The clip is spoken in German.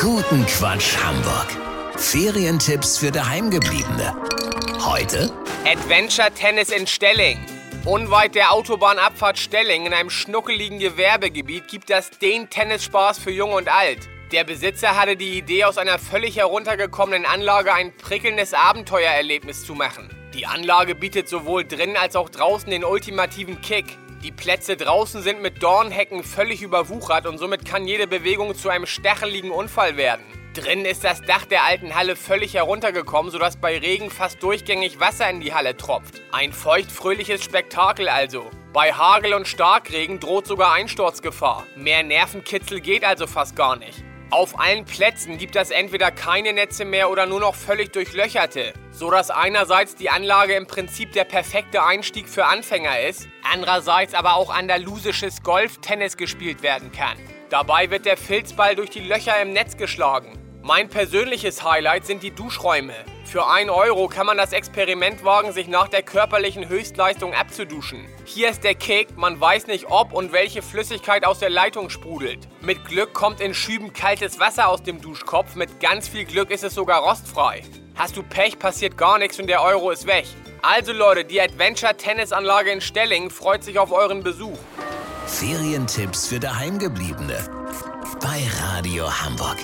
Guten Quatsch Hamburg. Ferientipps für Daheimgebliebene. Heute Adventure Tennis in Stelling. Unweit der Autobahnabfahrt Stelling in einem schnuckeligen Gewerbegebiet gibt es den Tennisspaß für Jung und Alt. Der Besitzer hatte die Idee, aus einer völlig heruntergekommenen Anlage ein prickelndes Abenteuererlebnis zu machen. Die Anlage bietet sowohl drin als auch draußen den ultimativen Kick. Die Plätze draußen sind mit Dornhecken völlig überwuchert und somit kann jede Bewegung zu einem stacheligen Unfall werden. Drin ist das Dach der alten Halle völlig heruntergekommen, sodass bei Regen fast durchgängig Wasser in die Halle tropft. Ein feuchtfröhliches Spektakel also. Bei Hagel und Starkregen droht sogar Einsturzgefahr. Mehr Nervenkitzel geht also fast gar nicht. Auf allen Plätzen gibt es entweder keine Netze mehr oder nur noch völlig durchlöcherte, so dass einerseits die Anlage im Prinzip der perfekte Einstieg für Anfänger ist, andererseits aber auch andalusisches Golf-Tennis gespielt werden kann. Dabei wird der Filzball durch die Löcher im Netz geschlagen. Mein persönliches Highlight sind die Duschräume. Für 1 Euro kann man das Experiment wagen, sich nach der körperlichen Höchstleistung abzuduschen. Hier ist der Kick, man weiß nicht, ob und welche Flüssigkeit aus der Leitung sprudelt. Mit Glück kommt in Schüben kaltes Wasser aus dem Duschkopf, mit ganz viel Glück ist es sogar rostfrei. Hast du Pech, passiert gar nichts und der Euro ist weg. Also Leute, die Adventure Tennisanlage in Stelling freut sich auf euren Besuch. Ferientipps für Daheimgebliebene. Bei Radio Hamburg.